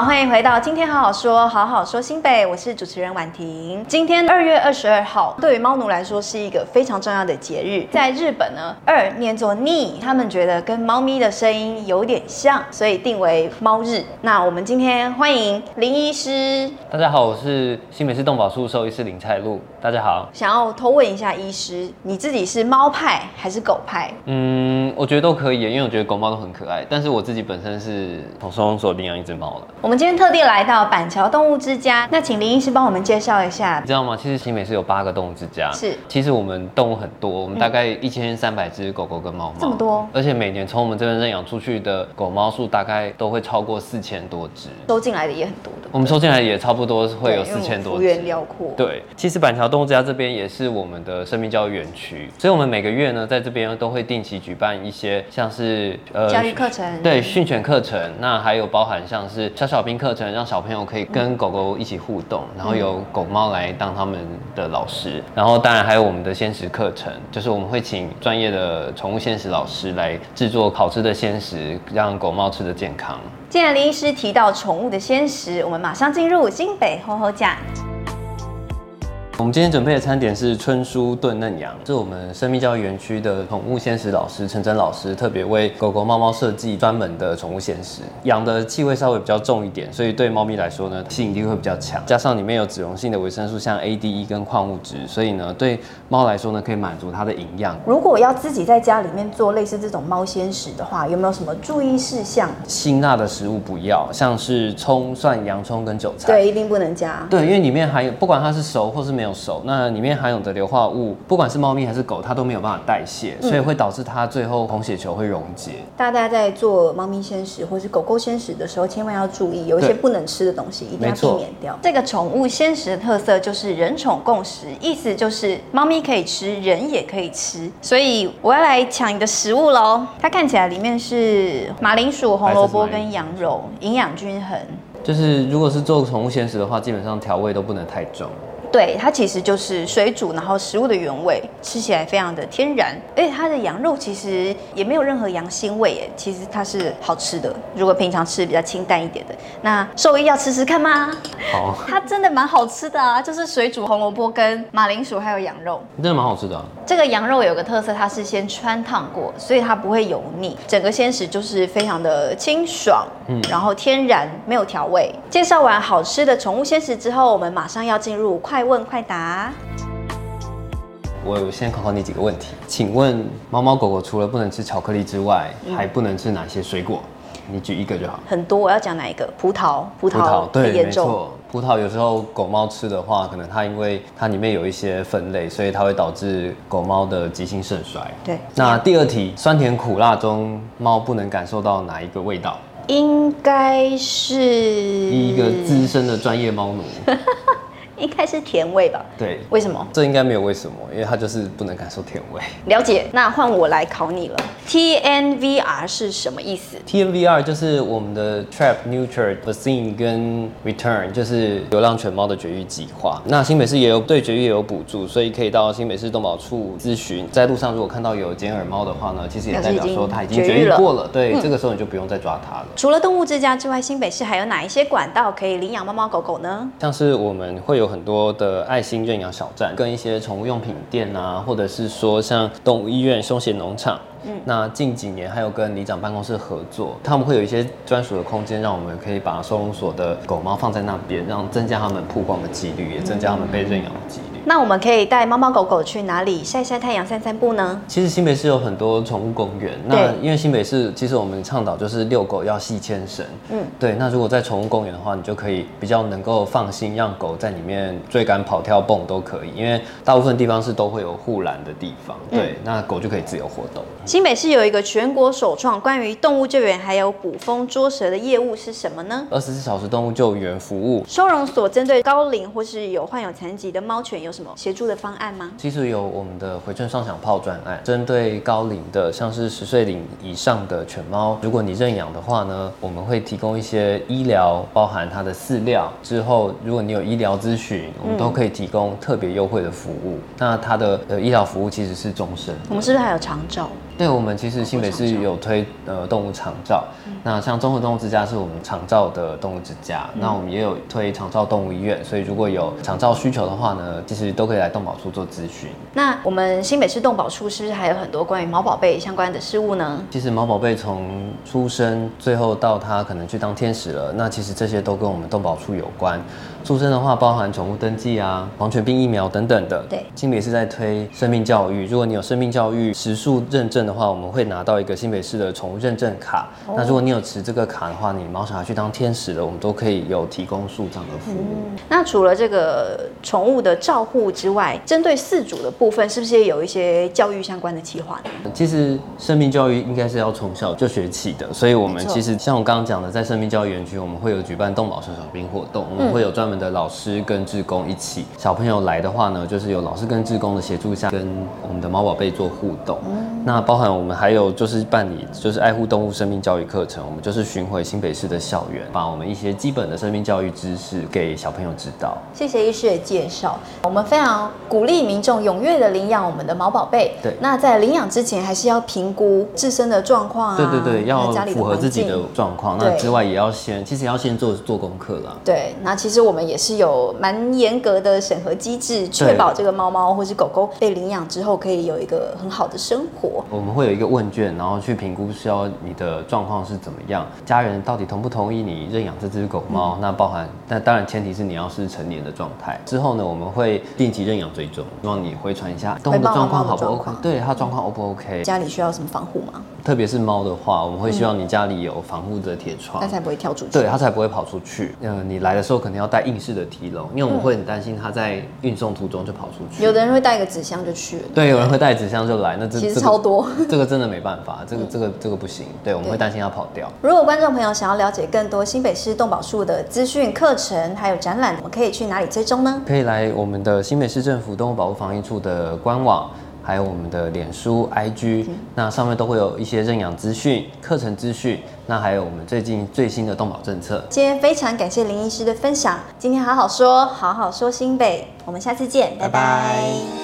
好，欢迎回到今天好好说，好好说新北，我是主持人婉婷。今天二月二十二号，对于猫奴来说是一个非常重要的节日。在日本呢，二念作逆，他们觉得跟猫咪的声音有点像，所以定为猫日。那我们今天欢迎林医师。大家好，我是新北市动保处兽医师林蔡路。大家好，想要偷问一下医师，你自己是猫派还是狗派？嗯，我觉得都可以，因为我觉得狗猫都很可爱。但是我自己本身是从收容所领养一只猫了。我们今天特地来到板桥动物之家，那请林医师帮我们介绍一下。你知道吗？其实新北是有八个动物之家，是。其实我们动物很多，我们大概一千三百只狗狗跟猫猫，这么多。而且每年从我们这边认养出去的狗猫数大概都会超过四千多只，收进来的也很多的。我们收进来也差不多会有四千多只。幅员辽阔。对，其实板桥动物之家这边也是我们的生命教育园区，所以我们每个月呢在这边都会定期举办一些像是呃教育课程，对训犬课程，那还有包含像是小小兵课程，让小朋友可以跟狗狗一起互动，然后由狗猫来当他们的老师，然后当然还有我们的鲜食课程，就是我们会请专业的宠物鲜食老师来制作好吃的鲜食，让狗猫吃得健康。既然林医师提到宠物的鲜食，我们马上进入新北厚厚呷。我们今天准备的餐点是春蔬炖嫩羊，是我们生命教育园区的宠物鲜食老师陈真老师特别为狗狗、猫猫设计专门的宠物鲜食。羊的气味稍微比较重一点，所以对猫咪来说呢，吸引力会比较强。加上里面有脂溶性的维生素，像 A、D、E 跟矿物质，所以呢，对猫来说呢，可以满足它的营养。如果要自己在家里面做类似这种猫鲜食的话，有没有什么注意事项？辛辣的食物不要，像是葱、蒜、洋葱跟韭菜，对，一定不能加。对，因为里面含有，不管它是熟或是没有熟，那里面含有的硫化物，不管是猫咪还是狗，它都没有办法代谢，所以会导致它最后红血球会溶解。大家在做猫咪鲜食或是狗狗鲜食的时候，千万要注意，有一些不能吃的东西，一定要避免掉。这个宠物鲜食的特色就是人宠共食，意思就是猫咪可以吃，人也可以吃。所以我要来抢你的食物喽！它看起来里面是马铃薯、红萝卜跟羊肉，营养均衡。就是如果是做宠物鲜食的话，基本上调味都不能太重。对，它其实就是水煮，然后食物的原味，吃起来非常的天然。而且它的羊肉其实也没有任何羊腥味，耶，其实它是好吃的。如果平常吃比较清淡一点的，那兽医要吃吃看吗？好，它真的蛮好吃的啊，就是水煮红萝卜跟马铃薯还有羊肉，真的蛮好吃的啊。这个羊肉有个特色，它是先穿烫过，所以它不会油腻。整个鲜食就是非常的清爽，嗯，然后天然，没有调味。介绍完好吃的宠物鲜食之后，我们马上要进入快问快答。我先考考你几个问题，请问猫猫狗狗除了不能吃巧克力之外，嗯、还不能吃哪些水果？你举一个就好。很多，我要讲哪一个？葡萄，葡萄，葡萄对，没错。葡萄有时候狗猫吃的话，可能它因为它里面有一些分类，所以它会导致狗猫的急性肾衰。对。那第二题，酸甜苦辣中，猫不能感受到哪一个味道？应该是一个资深的专业猫奴。应该是甜味吧？对，为什么？这应该没有为什么，因为它就是不能感受甜味。了解，那换我来考你了。TNVR 是什么意思？TNVR 就是我们的 Trap Neuter Vaccine 跟 Return，就是流浪犬猫的绝育计划。那新北市也有对绝育也有补助，所以可以到新北市动保处咨询。在路上如果看到有剪耳猫的话呢，其实也代表说它已经绝育过了。对，嗯、这个时候你就不用再抓它了。除了动物之家之外，新北市还有哪一些管道可以领养猫猫狗狗呢？像是我们会有。很多的爱心认养小站，跟一些宠物用品店啊，或者是说像动物医院、休闲农场。嗯，那近几年还有跟里长办公室合作，他们会有一些专属的空间，让我们可以把收容所的狗猫放在那边，让增加他们曝光的几率，也增加他们被认养的几率。那我们可以带猫猫狗狗去哪里晒晒太阳、散散步呢？其实新北市有很多宠物公园。那因为新北市其实我们倡导就是遛狗要系牵绳。嗯，对。那如果在宠物公园的话，你就可以比较能够放心，让狗在里面追赶、跑、跳、蹦都可以。因为大部分地方是都会有护栏的地方。对，那狗就可以自由活动。新北市有一个全国首创关于动物救援还有捕风捉蛇的业务是什么呢？二十四小时动物救援服务。收容所针对高龄或是有患有残疾的猫犬有有什么协助的方案吗？其实有我们的回春双响炮专案，针对高龄的，像是十岁龄以上的犬猫，如果你认养的话呢，我们会提供一些医疗，包含它的饲料。之后，如果你有医疗咨询，我们都可以提供特别优惠的服务。嗯、那它的呃医疗服务其实是终身。我们是不是还有长照？对，我们其实新北市有推呃动物长照，嗯、那像综合动物之家是我们长照的动物之家，嗯、那我们也有推长照动物医院，所以如果有长照需求的话呢，其实都可以来动保处做咨询。那我们新北市动保处是不是还有很多关于毛宝贝相关的事物呢？其实毛宝贝从出生最后到它可能去当天使了，那其实这些都跟我们动保处有关。出生的话，包含宠物登记啊、狂犬病疫苗等等的。对，新北市在推生命教育，如果你有生命教育时数认证的话，我们会拿到一个新北市的宠物认证卡。哦、那如果你有持这个卡的话，你毛小孩去当天使了，我们都可以有提供树葬的服务。嗯、那除了这个宠物的照护之外，针对饲主的部分，是不是也有一些教育相关的计划呢？其实生命教育应该是要从小就学起的，所以我们其实像我刚刚讲的，在生命教育园区，我们会有举办动保小小兵活动，我们会有专门的老师跟志工一起，小朋友来的话呢，就是有老师跟志工的协助下，跟我们的猫宝贝做互动。那包含我们还有就是办理就是爱护动物生命教育课程，我们就是巡回新北市的校园，把我们一些基本的生命教育知识给小朋友知道。谢谢医师的介绍，我们非常鼓励民众踊跃的领养我们的毛宝贝。对，那在领养之前还是要评估自身的状况啊，对对对，要符合自己的状况。那之外也要先，其实也要先做做功课啦。对，那其实我们也是有蛮严格的审核机制，确保这个猫猫或是狗狗被领养之后可以有一个很好的生活。我们会有一个问卷，然后去评估说你的状况是怎么样，家人到底同不同意你认养这只狗猫？嗯、那包含，那当然前提是你要是成年的状态。之后呢，我们会定期认养追踪，希望你回传一下动物的状况好不 OK？对，它状况 O 不 OK？家里需要什么防护吗？特别是猫的话，我们会希望你家里有防护的铁窗，它、嗯、才不会跳出去。对，它才不会跑出去。嗯，你来的时候肯定要带硬式的提笼，因为我们会很担心它在运送途中就跑出去。有的人会带一个纸箱就去了。对，有人会带纸箱就来，那这其实超多，这个真的没办法，这个这个这个不行。对，我们会担心它跑掉。如果观众朋友想要了解更多新北市动保树的资讯、课程还有展览，我们可以去哪里追踪呢？可以来我们的新北市政府动物保护防疫处的官网。还有我们的脸书、IG，那上面都会有一些认养资讯、课程资讯，那还有我们最近最新的动保政策。今天非常感谢林医师的分享，今天好好说，好好说新北，我们下次见，拜拜。拜拜。